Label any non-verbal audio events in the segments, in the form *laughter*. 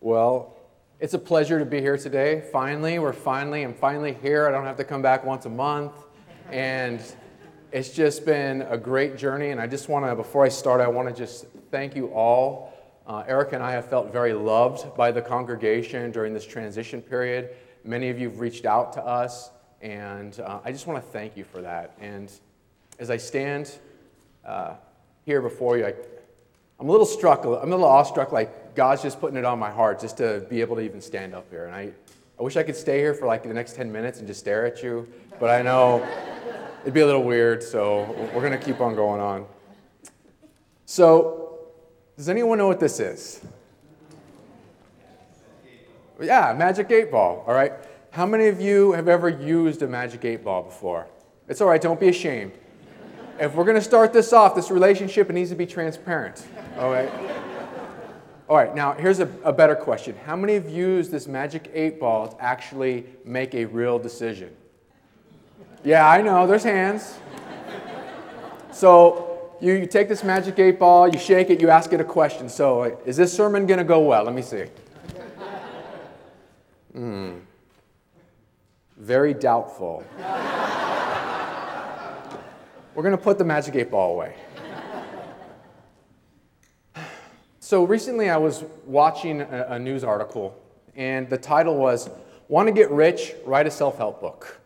Well, it's a pleasure to be here today. Finally, we're finally, I'm finally here. I don't have to come back once a month. And it's just been a great journey. And I just want to, before I start, I want to just thank you all. Uh, Eric and I have felt very loved by the congregation during this transition period. Many of you have reached out to us, and uh, I just want to thank you for that. And as I stand uh, here before you, I, I'm a little struck, I'm a little awestruck, like God's just putting it on my heart just to be able to even stand up here. And I, I wish I could stay here for like the next 10 minutes and just stare at you, but I know it'd be a little weird, so we're going to keep on going on. So, does anyone know what this is? Yeah, magic eight ball, all right? How many of you have ever used a magic eight ball before? It's all right, don't be ashamed. If we're going to start this off, this relationship, it needs to be transparent, all right? All right, now here's a, a better question. How many have used this magic eight ball to actually make a real decision? Yeah, I know, there's hands. So you, you take this magic eight ball, you shake it, you ask it a question. So, is this sermon going to go well? Let me see. Hmm. Very doubtful. We're going to put the magic eight ball away. So recently I was watching a, a news article, and the title was Want to Get Rich? Write a Self Help Book.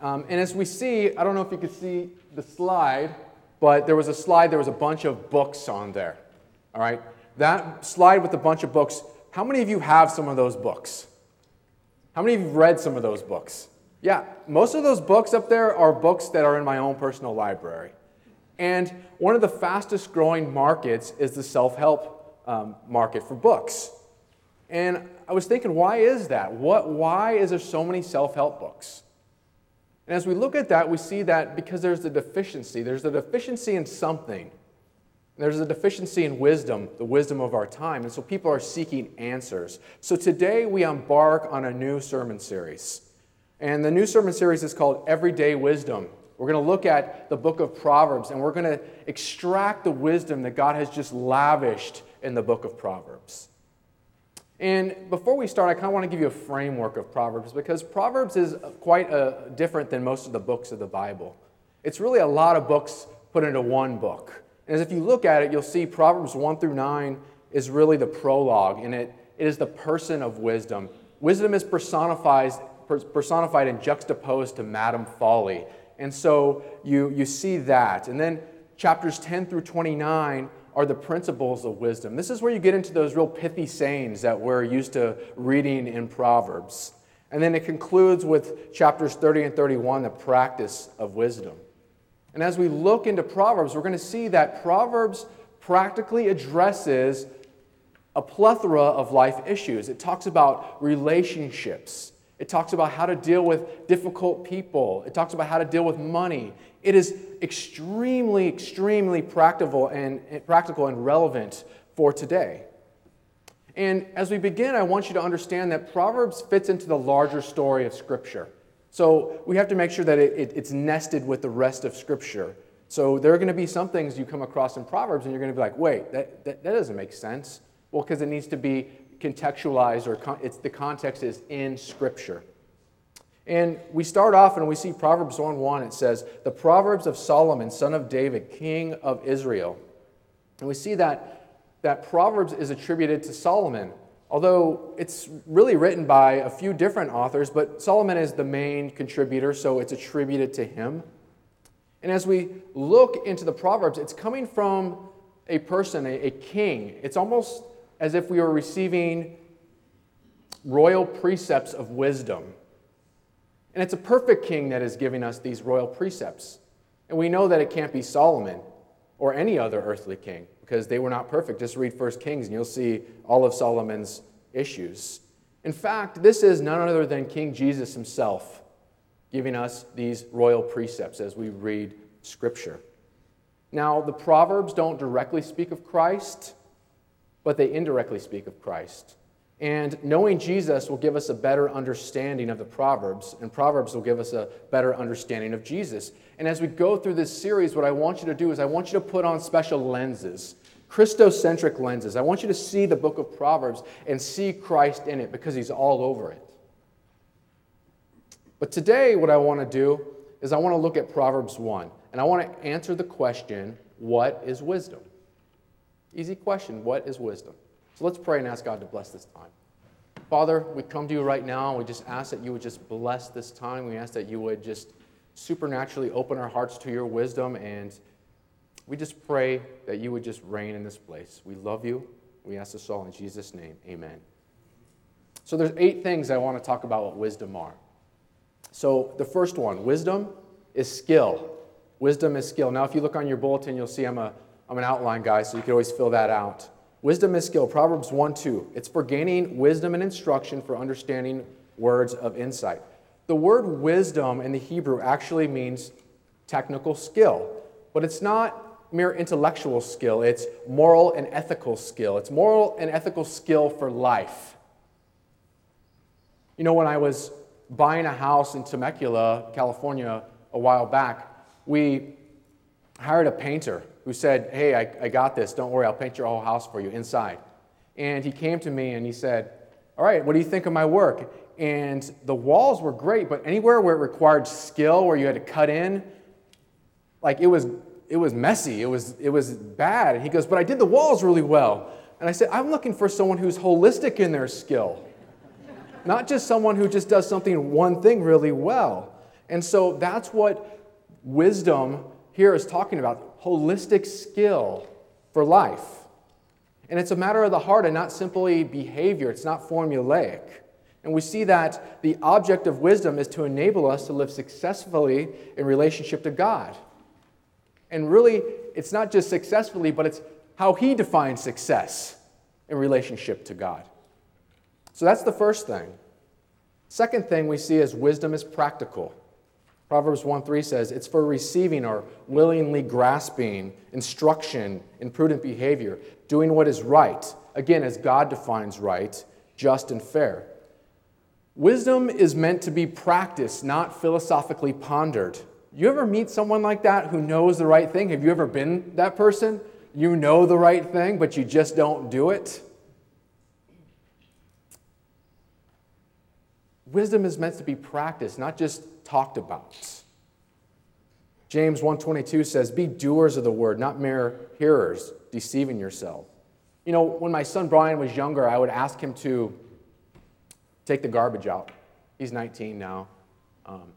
Um, and as we see, I don't know if you could see the slide, but there was a slide, there was a bunch of books on there. All right? That slide with a bunch of books, how many of you have some of those books? How many of you have read some of those books? Yeah, most of those books up there are books that are in my own personal library. And one of the fastest growing markets is the self help um, market for books. And I was thinking, why is that? What, why is there so many self help books? And as we look at that, we see that because there's a deficiency. There's a deficiency in something. There's a deficiency in wisdom, the wisdom of our time. And so people are seeking answers. So today we embark on a new sermon series. And the new sermon series is called Everyday Wisdom. We're going to look at the book of Proverbs and we're going to extract the wisdom that God has just lavished in the book of Proverbs. And before we start, I kind of want to give you a framework of Proverbs because Proverbs is quite uh, different than most of the books of the Bible. It's really a lot of books put into one book. And as if you look at it, you'll see Proverbs 1 through 9 is really the prologue, and it, it is the person of wisdom. Wisdom is personified, personified and juxtaposed to Madam Folly. And so you, you see that. And then chapters 10 through 29 are the principles of wisdom. This is where you get into those real pithy sayings that we're used to reading in Proverbs. And then it concludes with chapters 30 and 31, the practice of wisdom. And as we look into Proverbs, we're going to see that Proverbs practically addresses a plethora of life issues. It talks about relationships, it talks about how to deal with difficult people, it talks about how to deal with money, it is extremely, extremely practical and, practical and relevant for today. And as we begin, I want you to understand that Proverbs fits into the larger story of Scripture. So we have to make sure that it, it, it's nested with the rest of Scripture. So there are going to be some things you come across in Proverbs and you're going to be like, wait, that, that, that doesn't make sense. Well, because it needs to be contextualized or con- it's, the context is in Scripture. And we start off and we see Proverbs 1 1. It says, The Proverbs of Solomon, son of David, king of Israel. And we see that, that Proverbs is attributed to Solomon, although it's really written by a few different authors, but Solomon is the main contributor, so it's attributed to him. And as we look into the Proverbs, it's coming from a person, a, a king. It's almost as if we were receiving royal precepts of wisdom. And it's a perfect king that is giving us these royal precepts. And we know that it can't be Solomon or any other earthly king because they were not perfect. Just read 1 Kings and you'll see all of Solomon's issues. In fact, this is none other than King Jesus himself giving us these royal precepts as we read Scripture. Now, the Proverbs don't directly speak of Christ, but they indirectly speak of Christ. And knowing Jesus will give us a better understanding of the Proverbs, and Proverbs will give us a better understanding of Jesus. And as we go through this series, what I want you to do is I want you to put on special lenses. Christocentric lenses. I want you to see the book of Proverbs and see Christ in it because he's all over it. But today, what I want to do is I want to look at Proverbs 1 and I want to answer the question what is wisdom? Easy question what is wisdom? So let's pray and ask God to bless this time. Father, we come to you right now and we just ask that you would just bless this time. We ask that you would just supernaturally open our hearts to your wisdom and we just pray that you would just reign in this place. We love you. We ask this all in Jesus' name. Amen. So there's eight things I want to talk about what wisdom are. So the first one, wisdom is skill. Wisdom is skill. Now, if you look on your bulletin, you'll see I'm, a, I'm an outline guy, so you can always fill that out. Wisdom is skill. Proverbs 1 2. It's for gaining wisdom and instruction for understanding words of insight. The word wisdom in the Hebrew actually means technical skill, but it's not mere intellectual skill, it's moral and ethical skill. It's moral and ethical skill for life. You know, when I was buying a house in Temecula, California, a while back, we hired a painter who said, Hey, I, I got this. Don't worry, I'll paint your whole house for you inside. And he came to me and he said, All right, what do you think of my work? And the walls were great, but anywhere where it required skill, where you had to cut in, like it was it was messy, it was, it was bad. And he goes, But I did the walls really well. And I said, I'm looking for someone who's holistic in their skill, not just someone who just does something, one thing really well. And so that's what wisdom here is talking about holistic skill for life. And it's a matter of the heart and not simply behavior, it's not formulaic. And we see that the object of wisdom is to enable us to live successfully in relationship to God. And really, it's not just successfully, but it's how he defines success in relationship to God. So that's the first thing. Second thing we see is wisdom is practical. Proverbs 1 3 says, It's for receiving or willingly grasping instruction in prudent behavior, doing what is right, again, as God defines right, just and fair. Wisdom is meant to be practiced, not philosophically pondered. You ever meet someone like that who knows the right thing? Have you ever been that person? You know the right thing, but you just don't do it? Wisdom is meant to be practiced, not just talked about. James 1:22 says, "Be doers of the word, not mere hearers, deceiving yourself." You know, when my son Brian was younger, I would ask him to take the garbage out. He's 19 now. Um,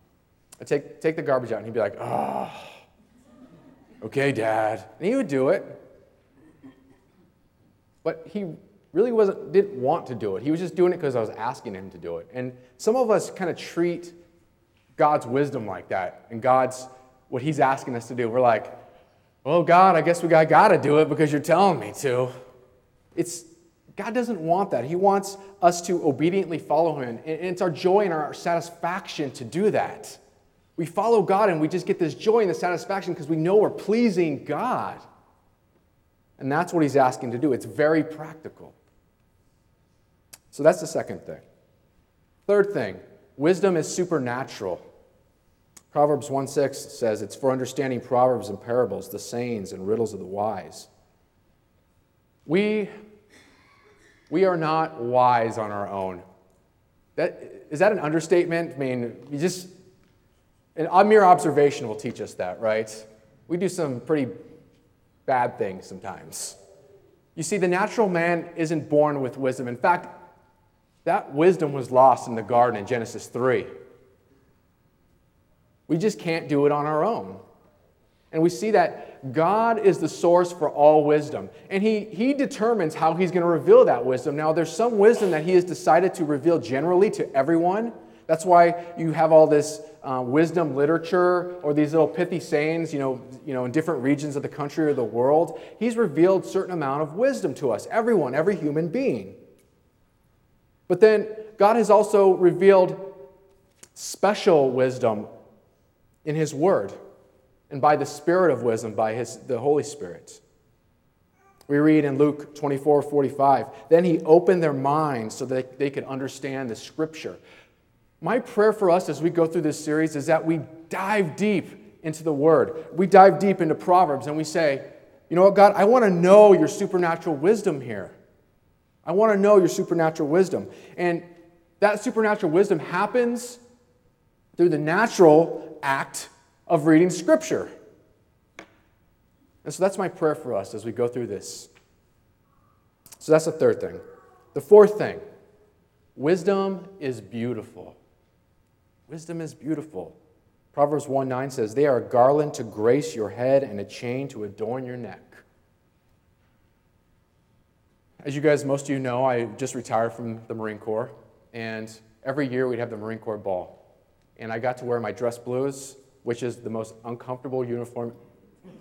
I'd take, take the garbage out, and he'd be like, oh, okay, Dad. And he would do it. But he really wasn't, didn't want to do it. He was just doing it because I was asking him to do it. And some of us kind of treat God's wisdom like that and God's, what he's asking us to do. We're like, well, God, I guess we got, got to do it because you're telling me to. It's, God doesn't want that. He wants us to obediently follow him. And it's our joy and our satisfaction to do that. We follow God and we just get this joy and the satisfaction because we know we're pleasing God. And that's what he's asking to do. It's very practical. So that's the second thing. Third thing, wisdom is supernatural. Proverbs 1 6 says it's for understanding proverbs and parables, the sayings and riddles of the wise. We, we are not wise on our own. That, is that an understatement? I mean, you just a mere observation will teach us that, right? We do some pretty bad things sometimes. You see, the natural man isn't born with wisdom. In fact, that wisdom was lost in the garden in Genesis 3. We just can't do it on our own. And we see that God is the source for all wisdom. And he, he determines how He's going to reveal that wisdom. Now, there's some wisdom that He has decided to reveal generally to everyone. That's why you have all this uh, wisdom literature or these little pithy sayings, you know, you know, in different regions of the country or the world, he's revealed certain amount of wisdom to us, everyone, every human being. But then God has also revealed special wisdom in his word and by the spirit of wisdom, by his, the Holy Spirit. We read in Luke 24 45, then he opened their minds so that they could understand the scripture. My prayer for us as we go through this series is that we dive deep into the Word. We dive deep into Proverbs and we say, you know what, God, I want to know your supernatural wisdom here. I want to know your supernatural wisdom. And that supernatural wisdom happens through the natural act of reading Scripture. And so that's my prayer for us as we go through this. So that's the third thing. The fourth thing wisdom is beautiful. Wisdom is beautiful. Proverbs 1 9 says, They are a garland to grace your head and a chain to adorn your neck. As you guys, most of you know, I just retired from the Marine Corps, and every year we'd have the Marine Corps ball. And I got to wear my dress blues, which is the most uncomfortable uniform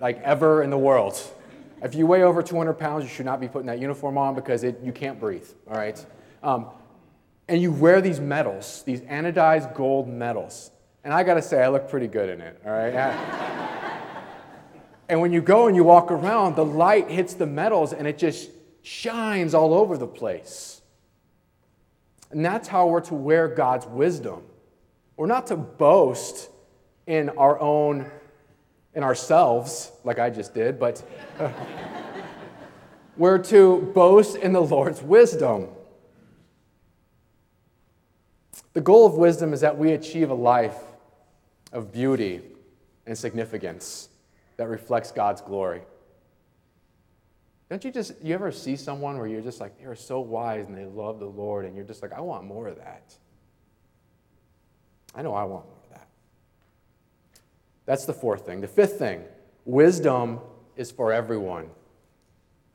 like ever in the world. If you weigh over 200 pounds, you should not be putting that uniform on because it, you can't breathe, all right? Um, and you wear these medals, these anodized gold medals. And I gotta say, I look pretty good in it, all right? *laughs* and when you go and you walk around, the light hits the medals and it just shines all over the place. And that's how we're to wear God's wisdom. We're not to boast in our own, in ourselves, like I just did, but *laughs* we're to boast in the Lord's wisdom. The goal of wisdom is that we achieve a life of beauty and significance that reflects God's glory. Don't you just, you ever see someone where you're just like, they're so wise and they love the Lord, and you're just like, I want more of that? I know I want more of that. That's the fourth thing. The fifth thing wisdom is for everyone.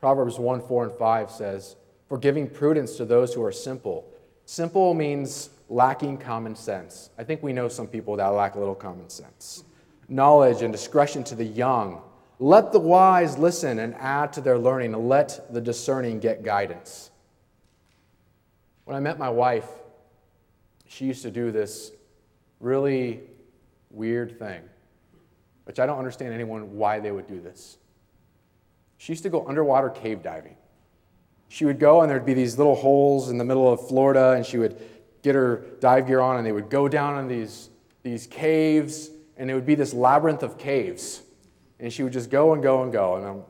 Proverbs 1 4 and 5 says, For giving prudence to those who are simple. Simple means lacking common sense. I think we know some people that lack a little common sense. Knowledge and discretion to the young let the wise listen and add to their learning, and let the discerning get guidance. When I met my wife, she used to do this really weird thing, which I don't understand anyone why they would do this. She used to go underwater cave diving. She would go, and there'd be these little holes in the middle of Florida, and she would get her dive gear on, and they would go down in these, these caves, and it would be this labyrinth of caves. And she would just go and go and go. And I'm,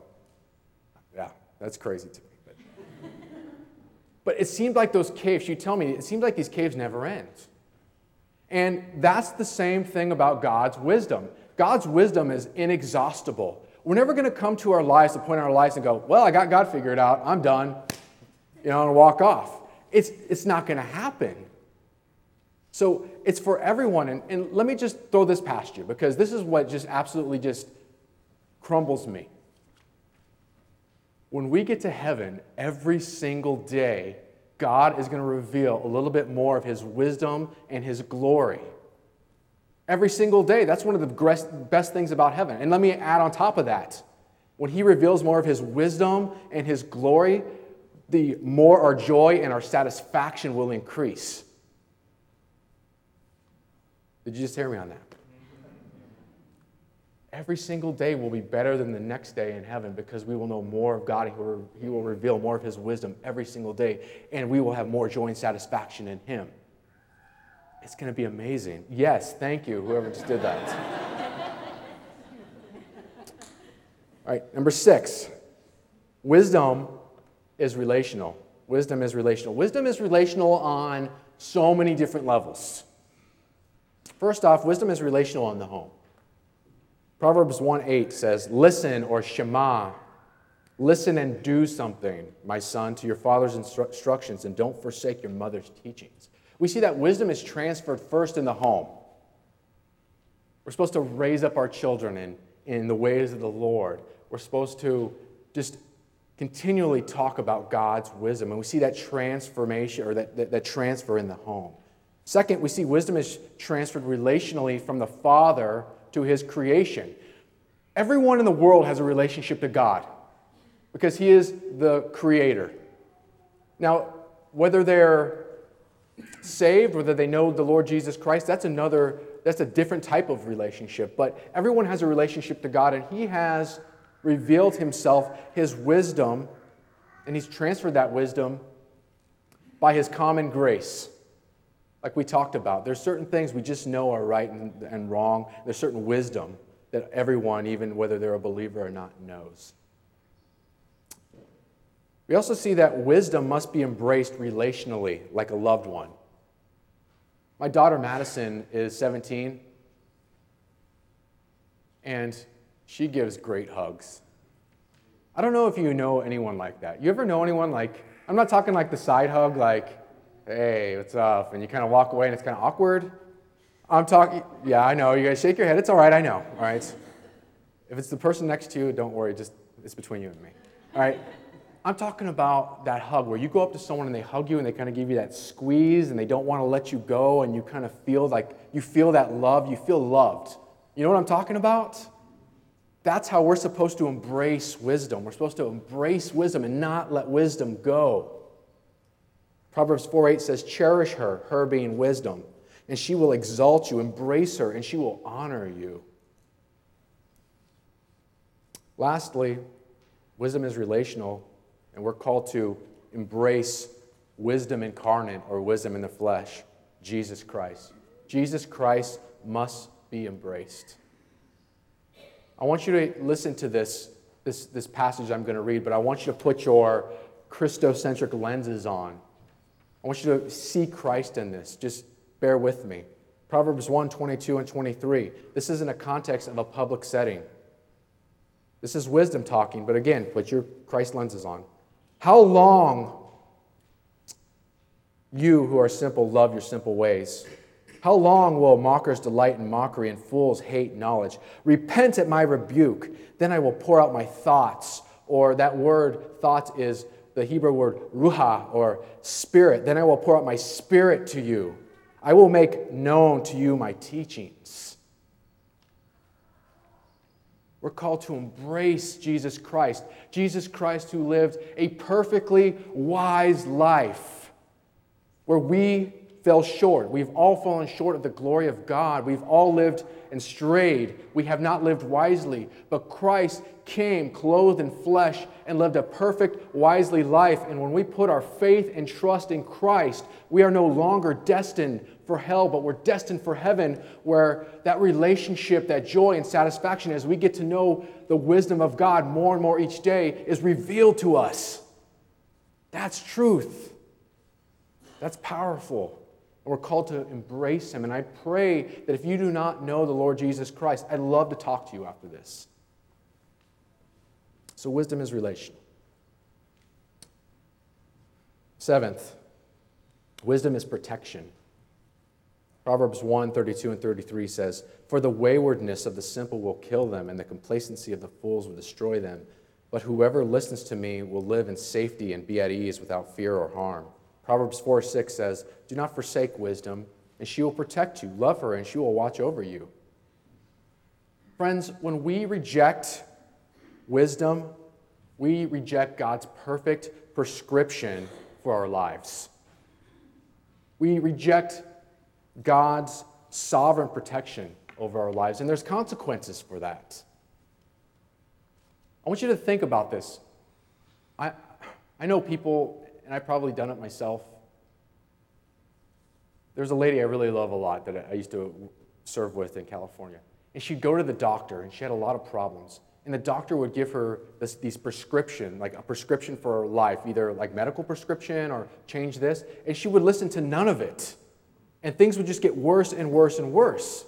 yeah, that's crazy to me. But, *laughs* but it seemed like those caves, she'd tell me, it seemed like these caves never end. And that's the same thing about God's wisdom. God's wisdom is inexhaustible. We're never going to come to our lives, the point in our lives, and go, well, I got God figured out. I'm done. You know, and walk off. It's, it's not going to happen. So it's for everyone. And, and let me just throw this past you because this is what just absolutely just crumbles me. When we get to heaven, every single day, God is going to reveal a little bit more of His wisdom and His glory. Every single day. That's one of the best things about heaven. And let me add on top of that when He reveals more of His wisdom and His glory, the more our joy and our satisfaction will increase. Did you just hear me on that? Every single day will be better than the next day in heaven because we will know more of God. He will, reveal more of His wisdom every single day, and we will have more joy and satisfaction in Him. It's going to be amazing. Yes, thank you, whoever just did that. All right, number six wisdom is relational. Wisdom is relational. Wisdom is relational on so many different levels. First off, wisdom is relational in the home. Proverbs 1 8 says, Listen or Shema, listen and do something, my son, to your father's instru- instructions, and don't forsake your mother's teachings. We see that wisdom is transferred first in the home. We're supposed to raise up our children in, in the ways of the Lord. We're supposed to just continually talk about God's wisdom. And we see that transformation or that, that, that transfer in the home. Second, we see wisdom is transferred relationally from the father to his creation. Everyone in the world has a relationship to God because he is the creator. Now, whether they're saved, whether they know the Lord Jesus Christ, that's another, that's a different type of relationship. But everyone has a relationship to God, and he has revealed himself, his wisdom, and he's transferred that wisdom by his common grace like we talked about, there's certain things we just know are right and, and wrong. There's certain wisdom that everyone, even whether they're a believer or not, knows. We also see that wisdom must be embraced relationally, like a loved one. My daughter Madison is 17, and she gives great hugs. I don't know if you know anyone like that. You ever know anyone like, I'm not talking like the side hug, like, hey, what's up? And you kind of walk away and it's kind of awkward. I'm talking, yeah, I know. You guys shake your head. It's all right. I know. All right. If it's the person next to you, don't worry. Just, it's between you and me. All right. I'm talking about that hug where you go up to someone and they hug you and they kind of give you that squeeze and they don't want to let you go and you kind of feel like you feel that love, you feel loved. You know what I'm talking about? That's how we're supposed to embrace wisdom. We're supposed to embrace wisdom and not let wisdom go. Proverbs 4 8 says, Cherish her, her being wisdom, and she will exalt you, embrace her, and she will honor you. Lastly, wisdom is relational, and we're called to embrace wisdom incarnate or wisdom in the flesh, Jesus Christ. Jesus Christ must be embraced. I want you to listen to this, this, this passage I'm going to read, but I want you to put your Christocentric lenses on. I want you to see Christ in this. Just bear with me. Proverbs 1 22 and 23. This is in a context of a public setting. This is wisdom talking, but again, put your Christ lenses on. How long, you who are simple, love your simple ways? How long will mockers delight in mockery and fools hate knowledge? Repent at my rebuke, then I will pour out my thoughts. Or that word, thoughts, is the Hebrew word ruach, or spirit. Then I will pour out my spirit to you. I will make known to you my teachings. We're called to embrace Jesus Christ. Jesus Christ, who lived a perfectly wise life, where we fell short. We've all fallen short of the glory of God. We've all lived and strayed. We have not lived wisely. But Christ came clothed in flesh and lived a perfect, wisely life. And when we put our faith and trust in Christ, we are no longer destined for hell, but we're destined for heaven, where that relationship, that joy and satisfaction, as we get to know the wisdom of God more and more each day, is revealed to us. That's truth. That's powerful. We're called to embrace him. And I pray that if you do not know the Lord Jesus Christ, I'd love to talk to you after this. So, wisdom is relational. Seventh, wisdom is protection. Proverbs 1 32 and 33 says, For the waywardness of the simple will kill them, and the complacency of the fools will destroy them. But whoever listens to me will live in safety and be at ease without fear or harm. Proverbs 4 6 says, Do not forsake wisdom, and she will protect you. Love her, and she will watch over you. Friends, when we reject wisdom, we reject God's perfect prescription for our lives. We reject God's sovereign protection over our lives, and there's consequences for that. I want you to think about this. I, I know people and I've probably done it myself. There's a lady I really love a lot that I used to serve with in California. And she'd go to the doctor, and she had a lot of problems. And the doctor would give her this, these prescription, like a prescription for her life, either like medical prescription or change this. And she would listen to none of it. And things would just get worse and worse and worse.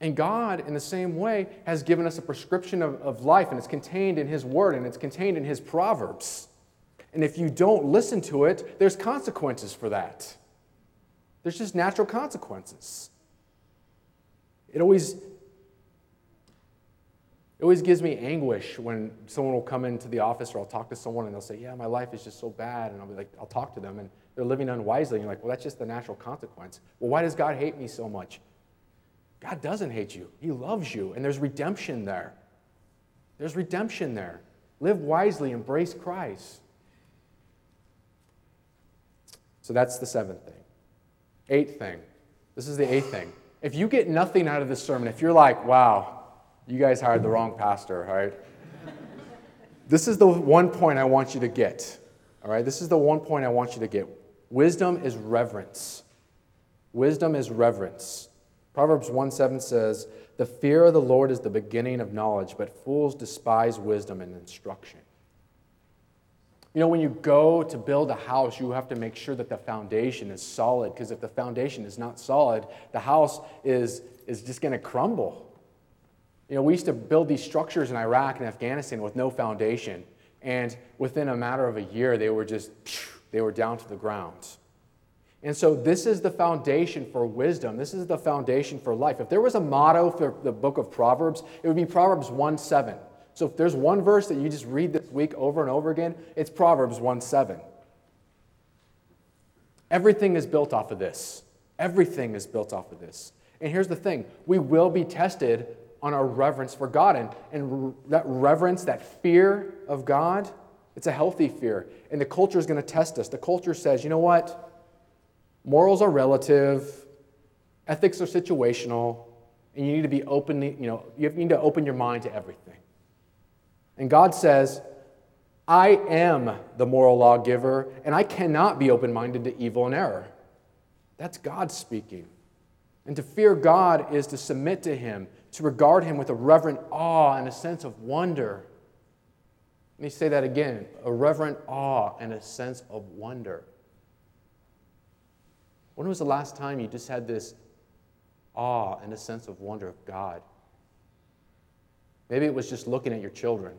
And God, in the same way, has given us a prescription of, of life, and it's contained in His Word, and it's contained in His Proverbs. And if you don't listen to it, there's consequences for that. There's just natural consequences. It always, it always gives me anguish when someone will come into the office or I'll talk to someone and they'll say, Yeah, my life is just so bad. And I'll be like, I'll talk to them and they're living unwisely. And you're like, Well, that's just the natural consequence. Well, why does God hate me so much? God doesn't hate you, He loves you, and there's redemption there. There's redemption there. Live wisely, embrace Christ. So that's the seventh thing. Eighth thing. This is the eighth thing. If you get nothing out of this sermon, if you're like, wow, you guys hired the wrong pastor, all right? this is the one point I want you to get, all right? This is the one point I want you to get. Wisdom is reverence. Wisdom is reverence. Proverbs 1 7 says, The fear of the Lord is the beginning of knowledge, but fools despise wisdom and instruction. You know, when you go to build a house, you have to make sure that the foundation is solid, because if the foundation is not solid, the house is, is just going to crumble. You know, we used to build these structures in Iraq and Afghanistan with no foundation, and within a matter of a year, they were just, they were down to the ground. And so, this is the foundation for wisdom. This is the foundation for life. If there was a motto for the book of Proverbs, it would be Proverbs 1 7. So if there's one verse that you just read this week over and over again, it's Proverbs 1 7. Everything is built off of this. Everything is built off of this. And here's the thing we will be tested on our reverence for God. And, and that reverence, that fear of God, it's a healthy fear. And the culture is going to test us. The culture says, you know what? Morals are relative, ethics are situational, and you need to be open, you know, you need to open your mind to everything. And God says, I am the moral lawgiver, and I cannot be open minded to evil and error. That's God speaking. And to fear God is to submit to Him, to regard Him with a reverent awe and a sense of wonder. Let me say that again a reverent awe and a sense of wonder. When was the last time you just had this awe and a sense of wonder of God? Maybe it was just looking at your children.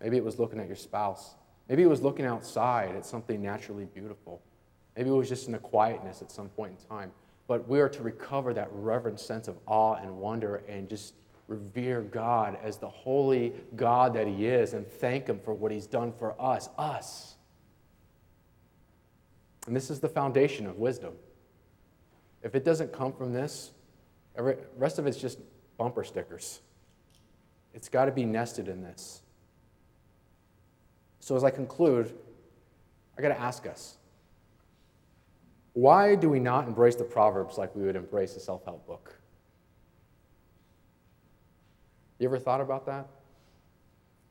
Maybe it was looking at your spouse. Maybe it was looking outside at something naturally beautiful. Maybe it was just in the quietness at some point in time. But we are to recover that reverent sense of awe and wonder and just revere God as the holy God that He is and thank Him for what He's done for us, us. And this is the foundation of wisdom. If it doesn't come from this, the rest of it's just bumper stickers. It's got to be nested in this. So, as I conclude, I got to ask us why do we not embrace the Proverbs like we would embrace a self help book? You ever thought about that?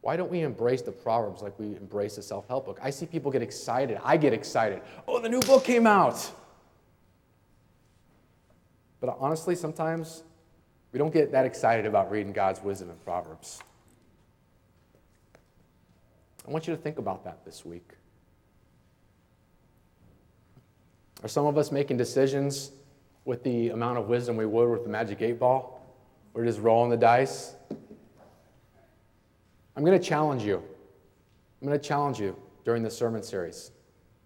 Why don't we embrace the Proverbs like we embrace a self help book? I see people get excited. I get excited. Oh, the new book came out. But honestly, sometimes we don't get that excited about reading God's wisdom in Proverbs. I want you to think about that this week. Are some of us making decisions with the amount of wisdom we would with the magic eight ball? We're just rolling the dice. I'm going to challenge you. I'm going to challenge you during this sermon series.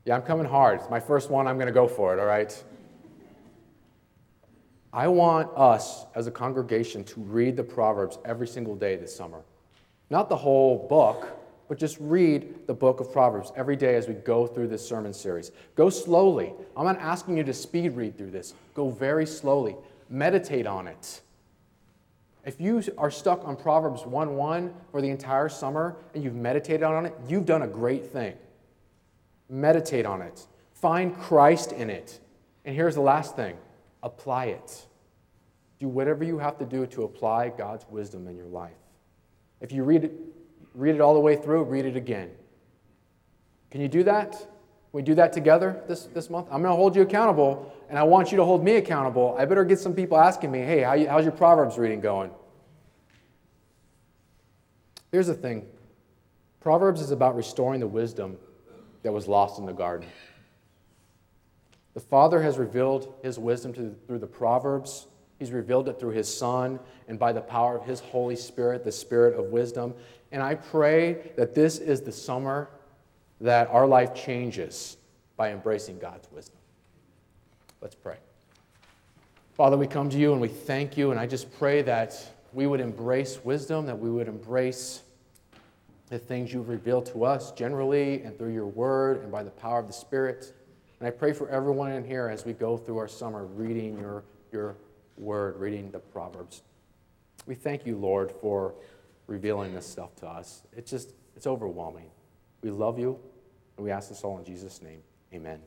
Yeah, I'm coming hard. It's my first one. I'm going to go for it, all right? I want us as a congregation to read the Proverbs every single day this summer. Not the whole book, but just read the book of Proverbs every day as we go through this sermon series. Go slowly. I'm not asking you to speed read through this, go very slowly. Meditate on it. If you are stuck on Proverbs 1 1 for the entire summer and you've meditated on it, you've done a great thing. Meditate on it. Find Christ in it. And here's the last thing apply it. Do whatever you have to do to apply God's wisdom in your life. If you read it, read it all the way through, read it again. Can you do that? We do that together this, this month? I'm going to hold you accountable, and I want you to hold me accountable. I better get some people asking me, hey, how you, how's your Proverbs reading going? Here's the thing Proverbs is about restoring the wisdom that was lost in the garden. The Father has revealed his wisdom to, through the Proverbs. He's revealed it through his Son and by the power of his Holy Spirit, the Spirit of wisdom. And I pray that this is the summer that our life changes by embracing God's wisdom. Let's pray. Father, we come to you and we thank you, and I just pray that we would embrace wisdom, that we would embrace the things you've revealed to us generally and through your word and by the power of the Spirit. And I pray for everyone in here as we go through our summer reading your, your word, reading the Proverbs. We thank you, Lord, for revealing this stuff to us. It's just, it's overwhelming. We love you, we ask this all in Jesus' name. Amen.